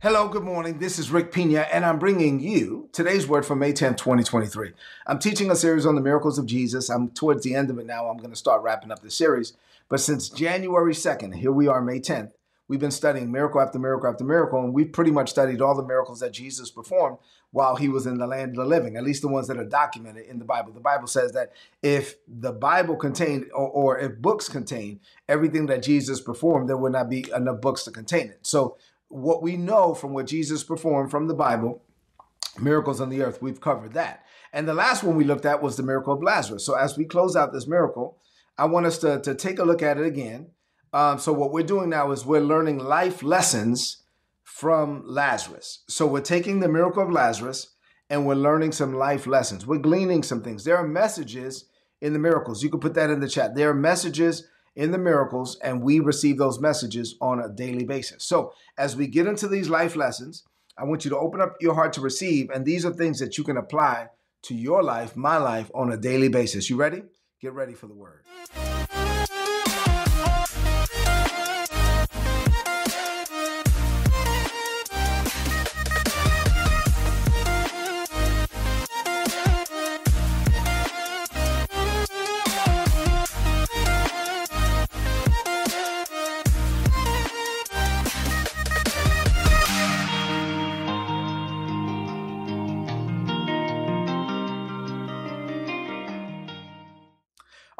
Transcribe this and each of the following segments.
Hello, good morning. This is Rick Pina, and I'm bringing you today's word for May 10, 2023. I'm teaching a series on the miracles of Jesus. I'm towards the end of it now. I'm going to start wrapping up the series. But since January 2nd, here we are, May 10th, we've been studying miracle after miracle after miracle, and we've pretty much studied all the miracles that Jesus performed while he was in the land of the living, at least the ones that are documented in the Bible. The Bible says that if the Bible contained, or, or if books contain everything that Jesus performed, there would not be enough books to contain it. So what we know from what Jesus performed from the Bible, miracles on the earth, we've covered that. And the last one we looked at was the miracle of Lazarus. So as we close out this miracle, I want us to, to take a look at it again. Um, so what we're doing now is we're learning life lessons from Lazarus. So we're taking the miracle of Lazarus and we're learning some life lessons. We're gleaning some things. There are messages in the miracles. You can put that in the chat. There are messages in the miracles, and we receive those messages on a daily basis. So, as we get into these life lessons, I want you to open up your heart to receive, and these are things that you can apply to your life, my life, on a daily basis. You ready? Get ready for the word.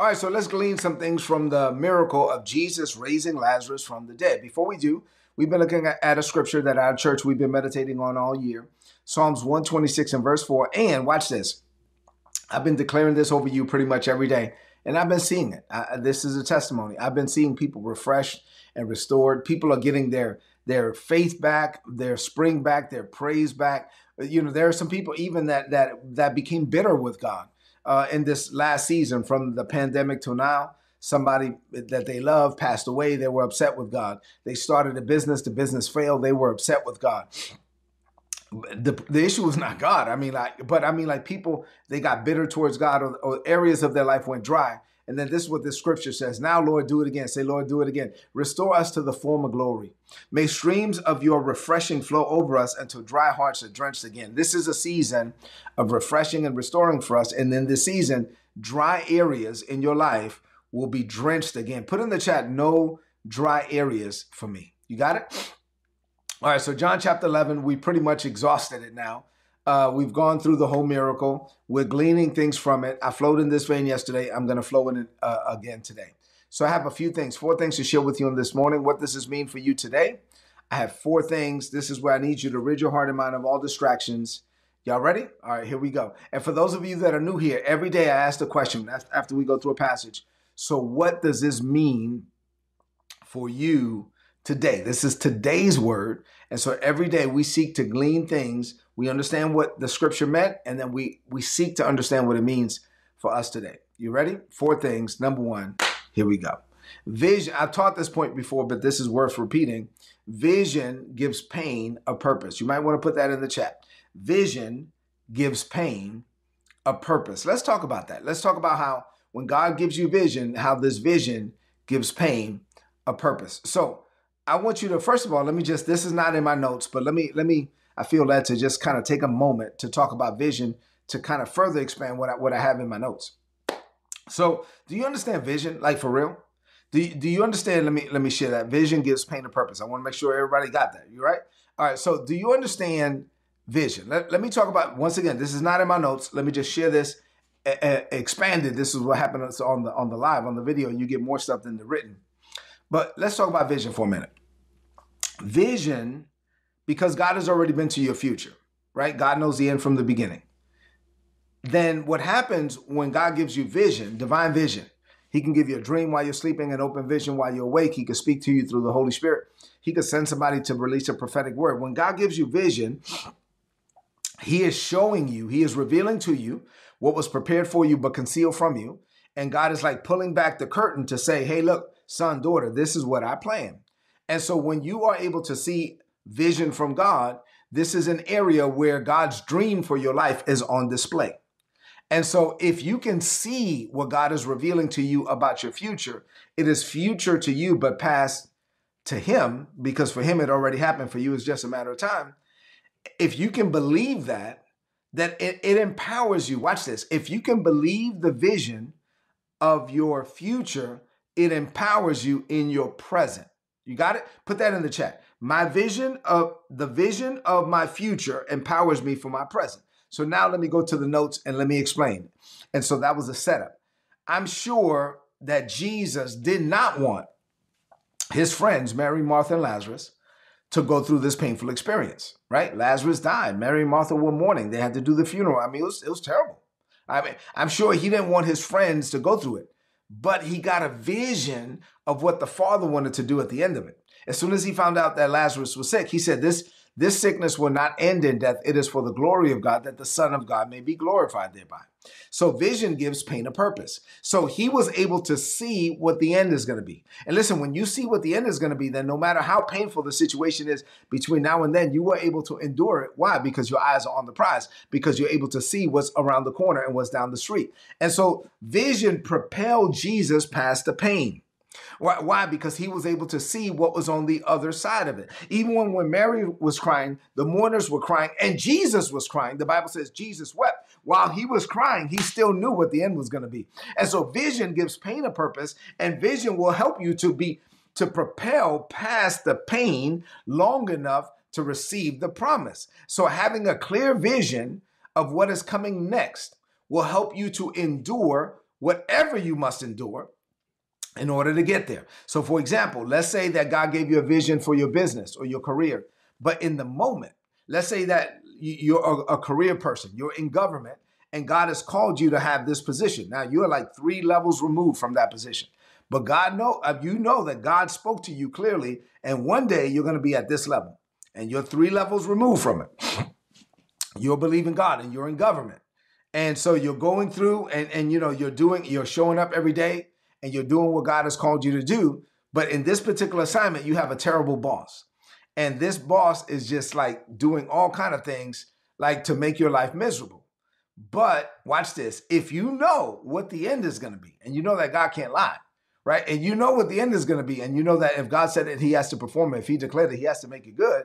All right, so let's glean some things from the miracle of Jesus raising Lazarus from the dead. Before we do, we've been looking at a scripture that our church we've been meditating on all year Psalms 126 and verse 4. And watch this. I've been declaring this over you pretty much every day, and I've been seeing it. I, this is a testimony. I've been seeing people refreshed and restored. People are getting their their faith back, their spring back, their praise back. You know, there are some people even that that that became bitter with God uh, in this last season from the pandemic to now. Somebody that they love passed away. They were upset with God. They started a business. The business failed. They were upset with God. The, the issue was not God. I mean, like, but I mean, like people, they got bitter towards God or, or areas of their life went dry. And then this is what the scripture says. Now, Lord, do it again. Say, Lord, do it again. Restore us to the former glory. May streams of your refreshing flow over us until dry hearts are drenched again. This is a season of refreshing and restoring for us. And then this season, dry areas in your life will be drenched again. Put in the chat, no dry areas for me. You got it? All right, so John chapter 11, we pretty much exhausted it now. Uh, we've gone through the whole miracle. We're gleaning things from it. I flowed in this vein yesterday. I'm going to flow in it uh, again today. So I have a few things, four things to share with you on this morning. What does this mean for you today? I have four things. This is where I need you to rid your heart and mind of all distractions. Y'all ready? All right, here we go. And for those of you that are new here, every day I ask the question after we go through a passage. So, what does this mean for you today. This is today's word. And so every day we seek to glean things. We understand what the scripture meant, and then we, we seek to understand what it means for us today. You ready? Four things. Number one, here we go. Vision, I've taught this point before, but this is worth repeating. Vision gives pain a purpose. You might want to put that in the chat. Vision gives pain a purpose. Let's talk about that. Let's talk about how when God gives you vision, how this vision gives pain a purpose. So, I want you to first of all, let me just this is not in my notes, but let me let me I feel led to just kind of take a moment to talk about vision to kind of further expand what I, what I have in my notes. So, do you understand vision like for real? Do you, do you understand? Let me let me share that vision gives pain a purpose. I want to make sure everybody got that. You right? All right. So, do you understand vision? Let, let me talk about once again. This is not in my notes. Let me just share this expanded. This is what happened on the on the live on the video. You get more stuff than the written. But let's talk about vision for a minute. Vision, because God has already been to your future, right? God knows the end from the beginning. Then what happens when God gives you vision, divine vision? He can give you a dream while you're sleeping, an open vision while you're awake. He can speak to you through the Holy Spirit. He can send somebody to release a prophetic word. When God gives you vision, He is showing you, He is revealing to you what was prepared for you but concealed from you. And God is like pulling back the curtain to say, hey, look, son, daughter, this is what I plan. And so when you are able to see vision from God, this is an area where God's dream for your life is on display. And so if you can see what God is revealing to you about your future, it is future to you, but past to him, because for him it already happened, for you it's just a matter of time. If you can believe that, that it, it empowers you. Watch this. If you can believe the vision of your future, it empowers you in your present. You got it? Put that in the chat. My vision of the vision of my future empowers me for my present. So now let me go to the notes and let me explain. And so that was a setup. I'm sure that Jesus did not want his friends, Mary, Martha, and Lazarus, to go through this painful experience, right? Lazarus died. Mary and Martha were mourning. They had to do the funeral. I mean, it was, it was terrible. I mean, I'm sure he didn't want his friends to go through it, but he got a vision of what the Father wanted to do at the end of it. As soon as he found out that Lazarus was sick, he said, This this sickness will not end in death. It is for the glory of God that the Son of God may be glorified thereby. So vision gives pain a purpose. So he was able to see what the end is going to be. And listen, when you see what the end is going to be, then no matter how painful the situation is between now and then, you are able to endure it. Why? Because your eyes are on the prize, because you're able to see what's around the corner and what's down the street. And so vision propelled Jesus past the pain. Why? Because he was able to see what was on the other side of it. Even when, when Mary was crying, the mourners were crying, and Jesus was crying. The Bible says Jesus wept. While he was crying, he still knew what the end was going to be. And so vision gives pain a purpose, and vision will help you to be to propel past the pain long enough to receive the promise. So having a clear vision of what is coming next will help you to endure whatever you must endure in order to get there. So, for example, let's say that God gave you a vision for your business or your career, but in the moment, let's say that you're a, career person, you're in government, and God has called you to have this position. Now, you're like three levels removed from that position. But God know uh, you know that God spoke to you clearly, and one day you're going to be at this level, and you're three levels removed from it. You're believing God, and you're in government, and so you're going through, and and you know you're doing, you're showing up every day, and you're doing what God has called you to do. But in this particular assignment, you have a terrible boss. And this boss is just like doing all kind of things like to make your life miserable. But watch this. If you know what the end is going to be, and you know that God can't lie, right? And you know what the end is going to be, and you know that if God said it, he has to perform it. If he declared it, he has to make it good.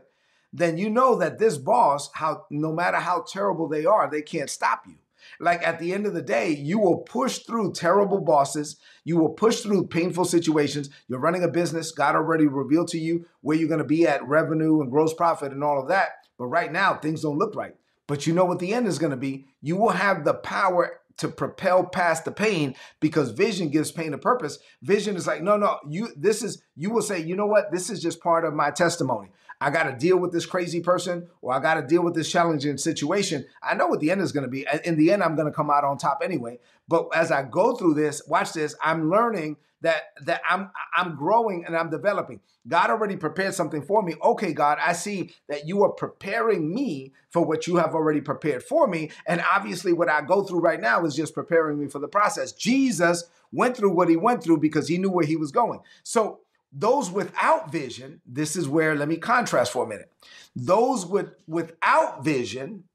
Then you know that this boss, how no matter how terrible they are, they can't stop you. Like at the end of the day, you will push through terrible bosses. You will push through painful situations. You're running a business. God already revealed to you where you're going to be at revenue and gross profit and all of that. But right now, things don't look right. But you know what the end is going to be. You will have the power to propel past the pain because vision gives pain a purpose. Vision is like, no, no, you this is you will say, you know what? This is just part of my testimony. I got to deal with this crazy person or I got to deal with this challenging situation. I know what the end is going to be. In the end, I'm going to come out on top anyway. But as I go through this, watch this, I'm learning that that I'm I'm growing and I'm developing. God already prepared something for me. Okay, God, I see that you are preparing me for what you have already prepared for me. And obviously what I go through right now is just preparing me for the process. Jesus went through what he went through because he knew where he was going. So those without vision, this is where let me contrast for a minute. Those with without vision,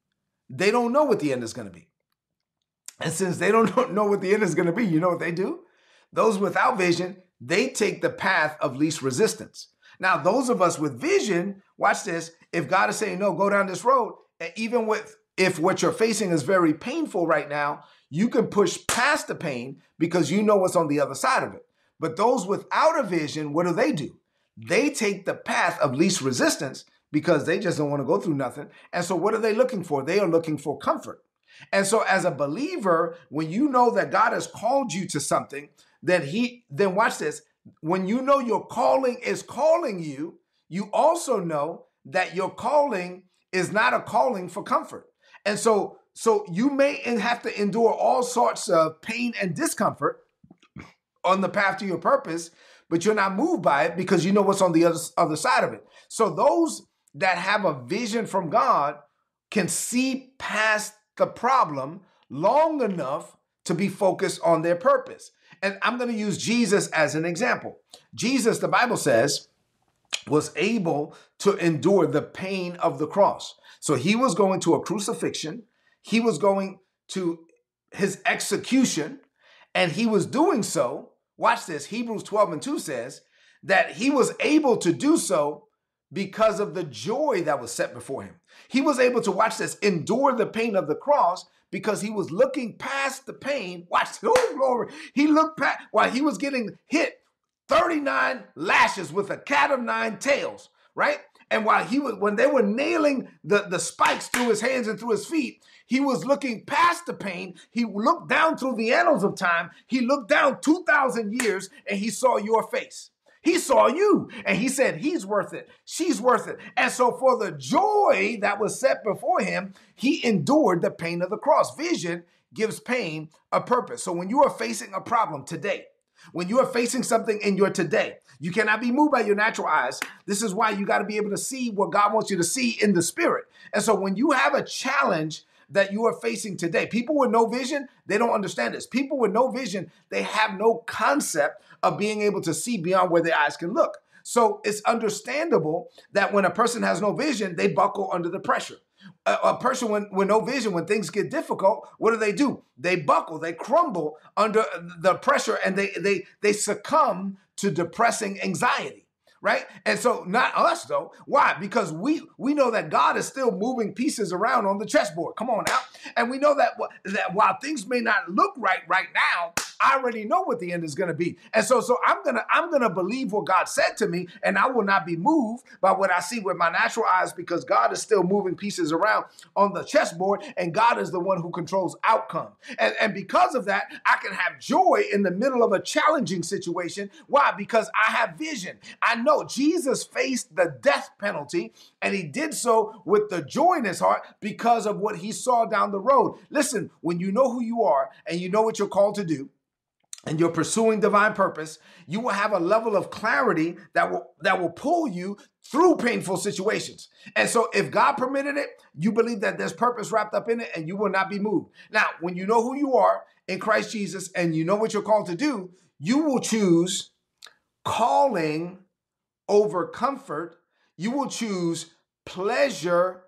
they don't know what the end is going to be. And since they don't know what the end is going to be, you know what they do? Those without vision, they take the path of least resistance. Now, those of us with vision, watch this. If God is saying, no, go down this road, and even with if what you're facing is very painful right now, you can push past the pain because you know what's on the other side of it. But those without a vision, what do they do? They take the path of least resistance because they just don't want to go through nothing. And so, what are they looking for? They are looking for comfort. And so, as a believer, when you know that God has called you to something, then He, then watch this. When you know your calling is calling you, you also know that your calling is not a calling for comfort. And so, so you may have to endure all sorts of pain and discomfort on the path to your purpose, but you're not moved by it because you know what's on the other, other side of it. So those that have a vision from God can see past the problem long enough to be focused on their purpose. And I'm going to use Jesus as an example. Jesus, the Bible says, was able to endure the pain of the cross. So he was going to a crucifixion, he was going to his execution, and he was doing so, watch this, Hebrews 12 and 2 says, that he was able to do so because of the joy that was set before him. He was able to watch this, endure the pain of the cross because he was looking past the pain. Watch, oh glory. He looked past while he was getting hit 39 lashes with a cat of nine tails, right? And while he was, when they were nailing the, the spikes through his hands and through his feet, he was looking past the pain. He looked down through the annals of time. He looked down 2,000 years and he saw your face. He saw you and he said, He's worth it. She's worth it. And so, for the joy that was set before him, he endured the pain of the cross. Vision gives pain a purpose. So, when you are facing a problem today, when you are facing something in your today, you cannot be moved by your natural eyes. This is why you got to be able to see what God wants you to see in the spirit. And so, when you have a challenge that you are facing today. People with no vision, they don't understand this. People with no vision, they have no concept of being able to see beyond where their eyes can look. So it's understandable that when a person has no vision, they buckle under the pressure. A, person with, no vision, when things get difficult, what do they do? They buckle, they crumble under the pressure, and they they they succumb to depressing anxiety right? And so not us though. Why? Because we we know that God is still moving pieces around on the chessboard. Come on now. And we know that that while things may not look right right now, I already know what the end is going to be. And so so I'm going to I'm going to believe what God said to me and I will not be moved by what I see with my natural eyes because God is still moving pieces around on the chessboard and God is the one who controls outcome. And and because of that, I can have joy in the middle of a challenging situation. Why? Because I have vision. I know Jesus faced the death penalty and he did so with the joy in his heart because of what he saw down the road. Listen, when you know who you are and you know what you're called to do, and you're pursuing divine purpose, you will have a level of clarity that will that will pull you through painful situations. And so if God permitted it, you believe that there's purpose wrapped up in it and you will not be moved. Now, when you know who you are in Christ Jesus and you know what you're called to do, you will choose calling over comfort. You will choose pleasure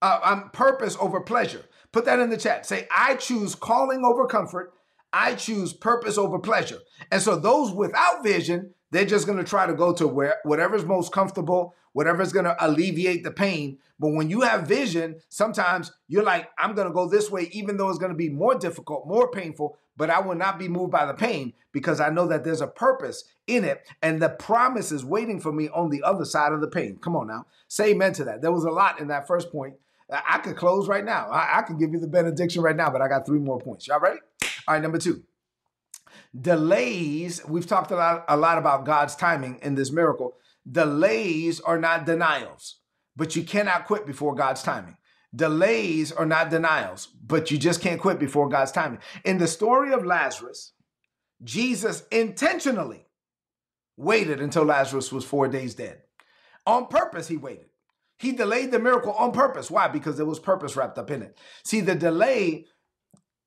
uh, um, purpose over pleasure. Put that in the chat. Say, I choose calling over comfort I choose purpose over pleasure. And so those without vision, they're just going to try to go to where whatever's most comfortable, whatever's going to alleviate the pain. But when you have vision, sometimes you're like, I'm going to go this way, even though it's going to be more difficult, more painful, but I will not be moved by the pain because I know that there's a purpose in it and the promise is waiting for me on the other side of the pain. Come on now. Say amen to that. There was a lot in that first point. I could close right now. I, I could give you the benediction right now, but I got three more points. Y'all ready? All right, number two. Delays, we've talked a lot, a lot about God's timing in this miracle. Delays are not denials, but you cannot quit before God's timing. Delays are not denials, but you just can't quit before God's timing. In the story of Lazarus, Jesus intentionally waited until Lazarus was four days dead. On purpose, he waited. He delayed the miracle on purpose. Why? Because there was purpose wrapped up in it. See, the delay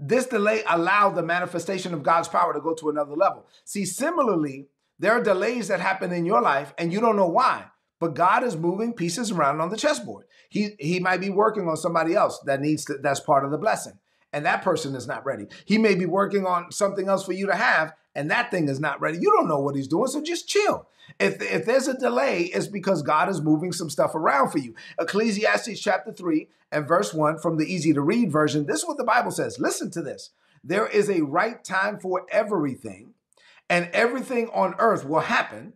this delay allowed the manifestation of God's power to go to another level. See, similarly, there are delays that happen in your life and you don't know why, but God is moving pieces around on the chessboard. He he might be working on somebody else that needs to, that's part of the blessing. And that person is not ready. He may be working on something else for you to have, and that thing is not ready. You don't know what he's doing, so just chill. If, if there's a delay, it's because God is moving some stuff around for you. Ecclesiastes chapter 3 and verse 1 from the easy to read version, this is what the Bible says. Listen to this. There is a right time for everything, and everything on earth will happen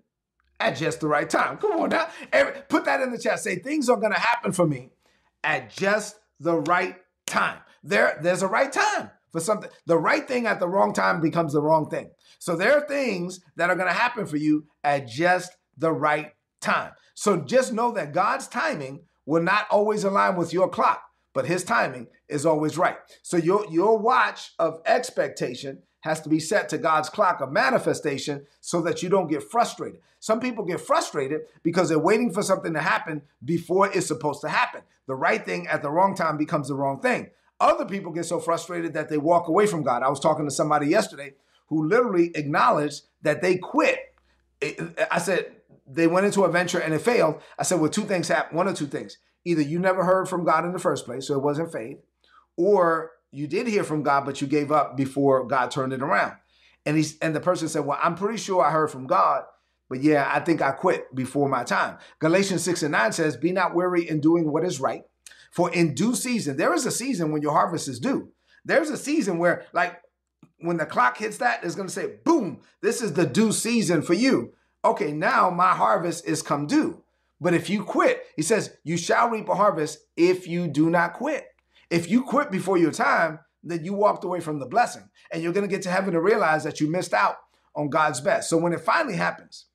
at just the right time. Come on now. Every, put that in the chat. Say, things are going to happen for me at just the right time. There, there's a right time for something. The right thing at the wrong time becomes the wrong thing. So there are things that are going to happen for you at just the right time. So just know that God's timing will not always align with your clock, but his timing is always right. So your your watch of expectation has to be set to God's clock of manifestation so that you don't get frustrated. Some people get frustrated because they're waiting for something to happen before it's supposed to happen. The right thing at the wrong time becomes the wrong thing. Other people get so frustrated that they walk away from God. I was talking to somebody yesterday who literally acknowledged that they quit. I said, they went into a venture and it failed. I said, well, two things happened. One or two things. Either you never heard from God in the first place, so it wasn't faith, or you did hear from God, but you gave up before God turned it around. And he's and the person said, Well, I'm pretty sure I heard from God But yeah, I think I quit before my time. Galatians 6 and 9 says, Be not weary in doing what is right. For in due season, there is a season when your harvest is due. There's a season where, like, when the clock hits that, it's going to say, boom, this is the due season for you. Okay, now my harvest is come due. But if you quit, he says, you shall reap a harvest if you do not quit. If you quit before your time, then you walked away from the blessing. And you're going to get to heaven to realize that you missed out on God's best. So when it finally happens,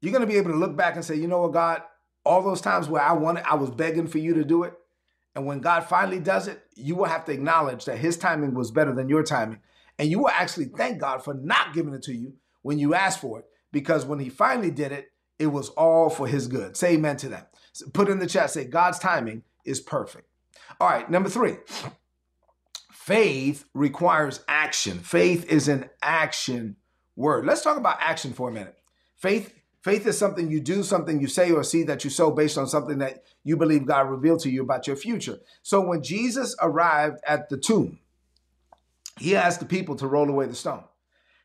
you're going to be able to look back and say, you know what, God, all those times where I wanted, I was begging for you to do it. And when God finally does it, you will have to acknowledge that his timing was better than your timing. And you will actually thank God for not giving it to you when you asked for it. Because when he finally did it, it was all for his good. Say amen to that. Put in the chat, say God's timing is perfect. All right, number three. Faith requires action. Faith is an action word. Let's talk about action for a minute. Faith Faith is something you do, something you say or see that you sow based on something that you believe God revealed to you about your future. So when Jesus arrived at the tomb, he asked the people to roll away the stone.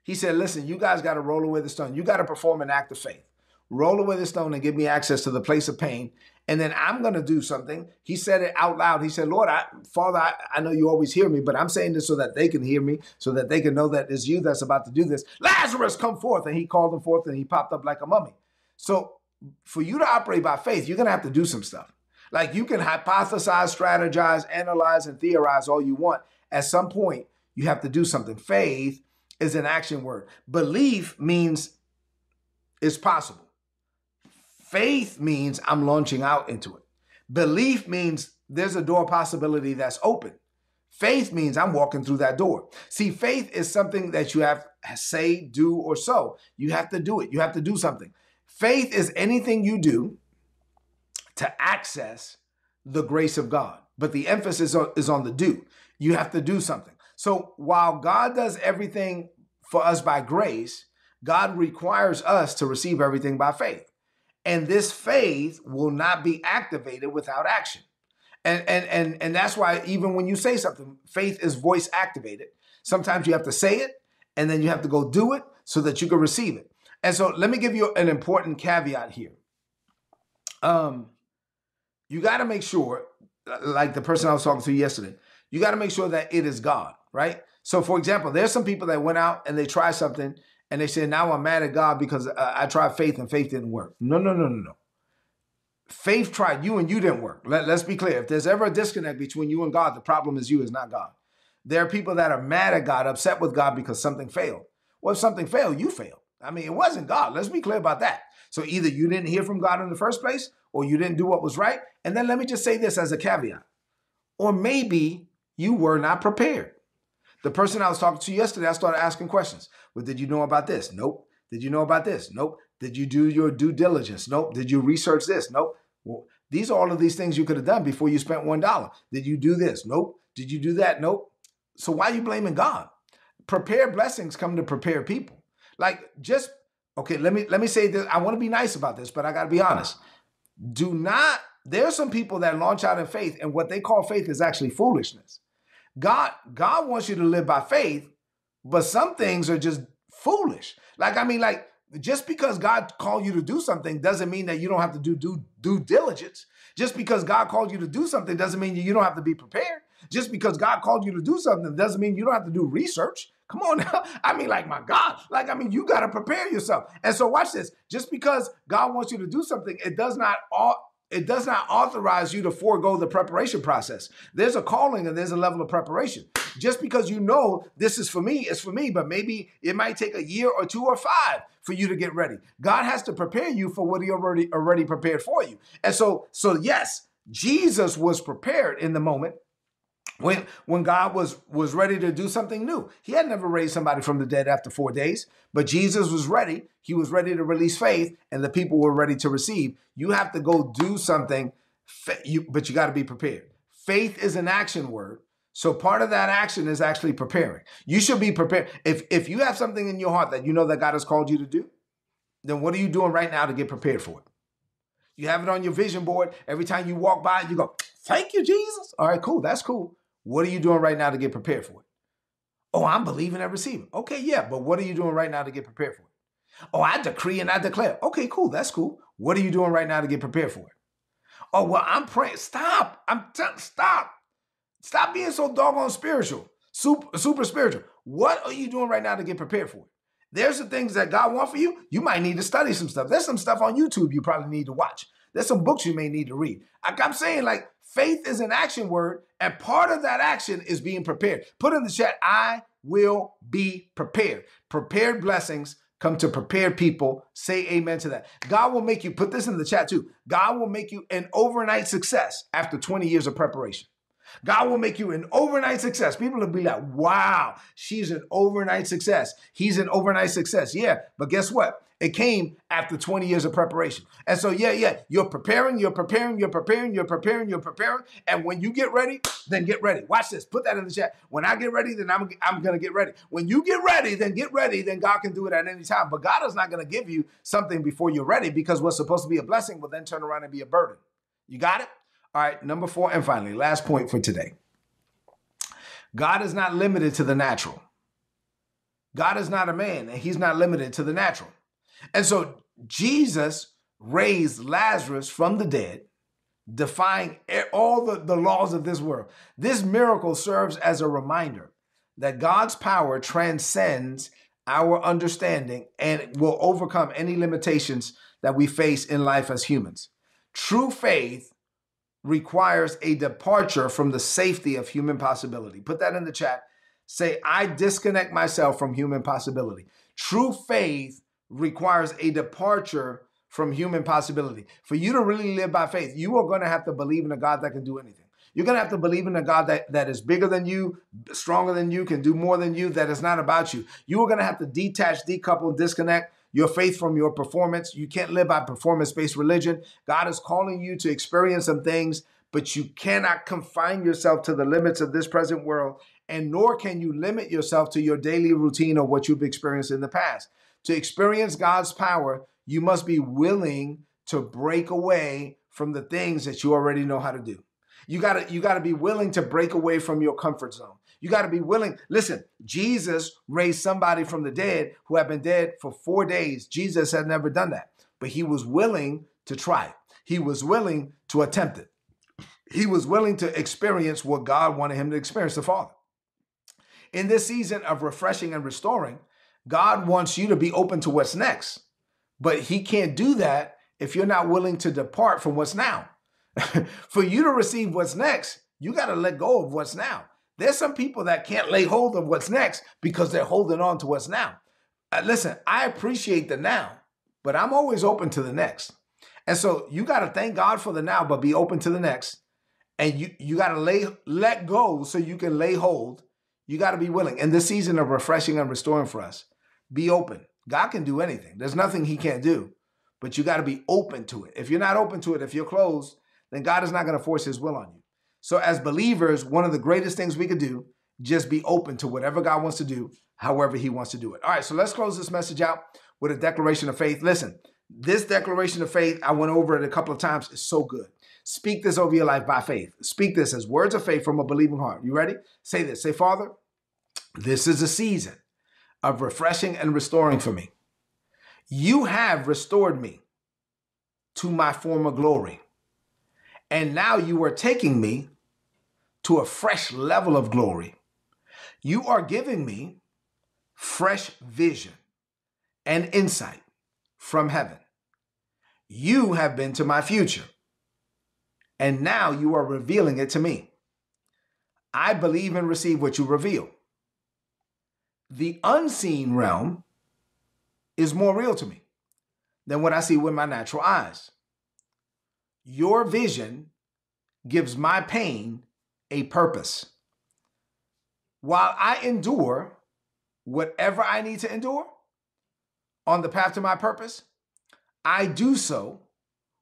He said, Listen, you guys got to roll away the stone. You got to perform an act of faith roll away the stone and give me access to the place of pain. And then I'm going to do something. He said it out loud. He said, Lord, I, Father, I, I, know you always hear me, but I'm saying this so that they can hear me, so that they can know that it's you that's about to do this. Lazarus, come forth. And he called him forth and he popped up like a mummy. So for you to operate by faith, you're going to have to do some stuff. Like you can hypothesize, strategize, analyze, and theorize all you want. At some point, you have to do something. Faith is an action word. Belief means it's possible. Faith means I'm launching out into it. Belief means there's a door possibility that's open. Faith means I'm walking through that door. See, faith is something that you have say, do, or so. You have to do it. You have to do something. Faith is anything you do to access the grace of God. But the emphasis is on the do. You have to do something. So while God does everything for us by grace, God requires us to receive everything by faith. And this faith will not be activated without action. And, and, and, and that's why even when you say something, faith is voice activated. Sometimes you have to say it and then you have to go do it so that you can receive it. And so let me give you an important caveat here. Um, you got to make sure, like the person I was talking to yesterday, you got to make sure that it is God, right? So, for example, there's some people that went out and they try something and they say, now I'm mad at God because uh, I tried faith and faith didn't work. No, no, no, no, no. Faith tried you and you didn't work. Let, let's be clear. If there's ever a disconnect between you and God, the problem is you, is not God. There are people that are mad at God, upset with God because something failed. Well, if something failed, you failed. I mean, it wasn't God. Let's be clear about that. So either you didn't hear from God in the first place or you didn't do what was right. And then let me just say this as a caveat. Or maybe you were not prepared. The person I was talking to yesterday, I started asking questions. Well, did you know about this? Nope. Did you know about this? Nope. Did you do your due diligence? Nope. Did you research this? Nope. Well, these are all of these things you could have done before you spent one dollar. Did you do this? Nope. Did you do that? Nope. So why are you blaming God? Prepare blessings come to prepare people. Like just okay, let me let me say this. I want to be nice about this, but I got to be honest. Do not. There are some people that launch out in faith, and what they call faith is actually foolishness. God, God wants you to live by faith, but some things are just foolish. Like, I mean, like, just because God called you to do something doesn't mean that you don't have to do due, due diligence. Just because God called you to do something doesn't mean you don't have to be prepared. Just because God called you to do something doesn't mean you don't have to do research. Come on now. I mean, like, my God, like, I mean, you got to prepare yourself. And so, watch this. Just because God wants you to do something, it does not all it does not authorize you to forego the preparation process. There's a calling and there's a level of preparation. Just because you know this is for me, it's for me, but maybe it might take a year or two or five for you to get ready. God has to prepare you for what he already already prepared for you. And so so yes, Jesus was prepared in the moment when when God was was ready to do something new. He had never raised somebody from the dead after 4 days, but Jesus was ready. He was ready to release faith and the people were ready to receive. You have to go do something but you got to be prepared. Faith is an action word. So part of that action is actually preparing. You should be prepared. If if you have something in your heart that you know that God has called you to do, then what are you doing right now to get prepared for it? You have it on your vision board. Every time you walk by, you go, "Thank you, Jesus." All right, cool. That's cool. What are you doing right now to get prepared for it? Oh, I'm believing and receiving. Okay, yeah, but what are you doing right now to get prepared for it? Oh, I decree and I declare. Okay, cool. That's cool. What are you doing right now to get prepared for it? Oh, well, I'm praying. Stop. I'm t- stop. Stop being so doggone spiritual, super, super spiritual. What are you doing right now to get prepared for it? There's the things that God wants for you. You might need to study some stuff. There's some stuff on YouTube you probably need to watch. There's some books you may need to read. Like I'm saying, like faith is an action word, and part of that action is being prepared. Put in the chat, I will be prepared. Prepared blessings come to prepared people. Say amen to that. God will make you, put this in the chat too. God will make you an overnight success after 20 years of preparation. God will make you an overnight success. People will be like, wow, she's an overnight success. He's an overnight success. Yeah, but guess what? It came after 20 years of preparation. And so, yeah, yeah, you're preparing, you're preparing, you're preparing, you're preparing, you're preparing. And when you get ready, then get ready. Watch this. Put that in the chat. When I get ready, then I'm, I'm going to get ready. When you get ready, then get ready. Then God can do it at any time. But God is not going to give you something before you're ready because what's supposed to be a blessing will then turn around and be a burden. You got it? All right, number four, and finally, last point for today. God is not limited to the natural. God is not a man, and he's not limited to the natural. And so Jesus raised Lazarus from the dead, defying all the, the laws of this world. This miracle serves as a reminder that God's power transcends our understanding and will overcome any limitations that we face in life as humans. True faith requires a departure from the safety of human possibility. Put that in the chat. Say, I disconnect myself from human possibility. True faith requires a departure from human possibility. For you to really live by faith, you are going to have to believe in a God that can do anything. You're going to have to believe in a God that, that is bigger than you, stronger than you, can do more than you, that is not about you. You are going to have to detach, decouple, disconnect your faith from your performance. You can't live by performance based religion. God is calling you to experience some things, but you cannot confine yourself to the limits of this present world, and nor can you limit yourself to your daily routine or what you've experienced in the past. To experience God's power, you must be willing to break away from the things that you already know how to do. You got to you got to be willing to break away from your comfort zone. You got to be willing. Listen, Jesus raised somebody from the dead who had been dead for 4 days. Jesus had never done that, but he was willing to try it. He was willing to attempt it. He was willing to experience what God wanted him to experience the Father. In this season of refreshing and restoring, God wants you to be open to what's next. But he can't do that if you're not willing to depart from what's now. For you to receive what's next, you got to let go of what's now. There's some people that can't lay hold of what's next because they're holding on to what's now. Uh, listen, I appreciate the now, but I'm always open to the next. And so you got to thank God for the now, but be open to the next. And you you got to lay let go so you can lay hold. You got to be willing. In this season of refreshing and restoring for us, be open. God can do anything. There's nothing he can't do, but you got to be open to it. If you're not open to it, if you're closed, then God is not going to force his will on you. So as believers, one of the greatest things we could do, just be open to whatever God wants to do, however he wants to do it. All right, so let's close this message out with a declaration of faith. Listen, this declaration of faith, I went over it a couple of times, is so good. Speak this over your life by faith. Speak this as words of faith from a believing heart. You ready? Say this. Say, Father, this is a season of refreshing and restoring for me. You have restored me to my former glory. And now you are taking me to a fresh level of glory. You are giving me fresh vision and insight from heaven. You have been to my future, and now you are revealing it to me. I believe and receive what you reveal. The unseen realm is more real to me than what I see with my natural eyes. Your vision gives my pain a purpose. While I endure whatever I need to endure on the path to my purpose, I do so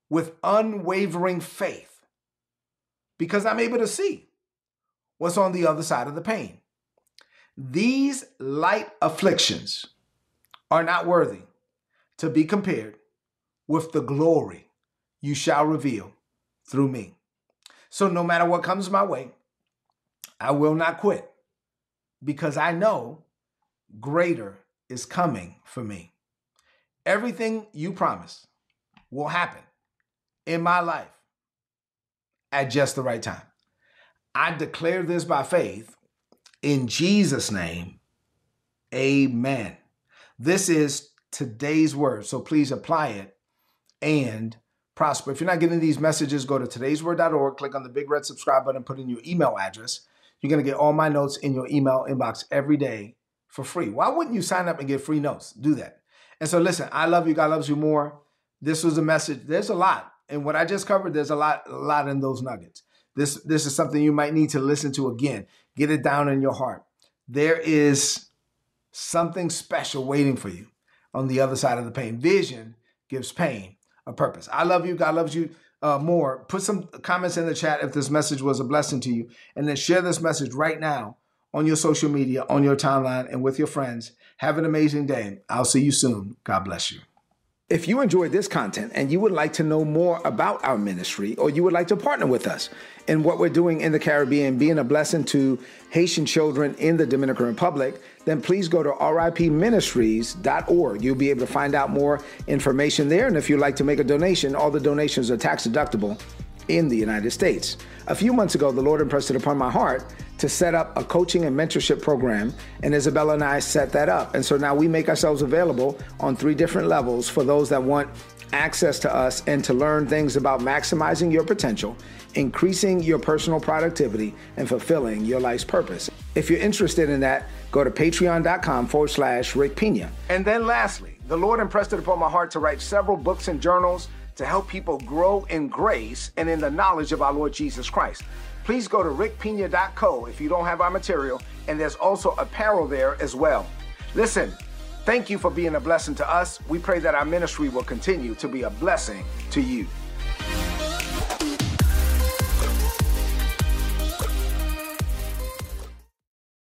with unwavering faith because I'm able to see what's on the other side of the pain. These light afflictions are not worthy to be compared with the glory you shall reveal through me. So no matter what comes my way, I will not quit because I know greater is coming for me. Everything you promise will happen in my life at just the right time. I declare this by faith in Jesus' name. Amen. This is today's word. So please apply it and prosper. If you're not getting these messages, go to today'sword.org, click on the big red subscribe button, put in your email address. You're going to get all my notes in your email inbox every day for free. Why wouldn't you sign up and get free notes? Do that. And so listen, I love you. God loves you more. This was a message. There's a lot. And what I just covered, there's a lot, a lot in those nuggets. This, this is something you might need to listen to again. Get it down in your heart. There is something special waiting for you on the other side of the pain. Vision gives pain a purpose. I love you. God loves you uh, more. Put some comments in the chat if this message was a blessing to you. And then share this message right now on your social media, on your timeline, and with your friends. Have an amazing day. I'll see you soon. God bless you. If you enjoyed this content and you would like to know more about our ministry or you would like to partner with us in what we're doing in the Caribbean, being a blessing to Haitian children in the Dominican Republic, then please go to ripministries.org. You'll be able to find out more information there. And if you'd like to make a donation, all the donations are tax deductible in the United States. A few months ago, the Lord impressed it upon my heart to set up a coaching and mentorship program, and Isabella and I set that up. And so now we make ourselves available on three different levels for those that want access to us and to learn things about maximizing your potential, increasing your personal productivity, and fulfilling your life's purpose. If you're interested in that, go to patreon.com forward slash Rick Pina. And then lastly, the Lord impressed it upon my heart to write several books and journals to help people grow in grace and in the knowledge of our Lord Jesus Christ please go to rickpina.co if you don't have our material, and there's also apparel there as well. Listen, thank you for being a blessing to us. We pray that our ministry will continue to be a blessing to you.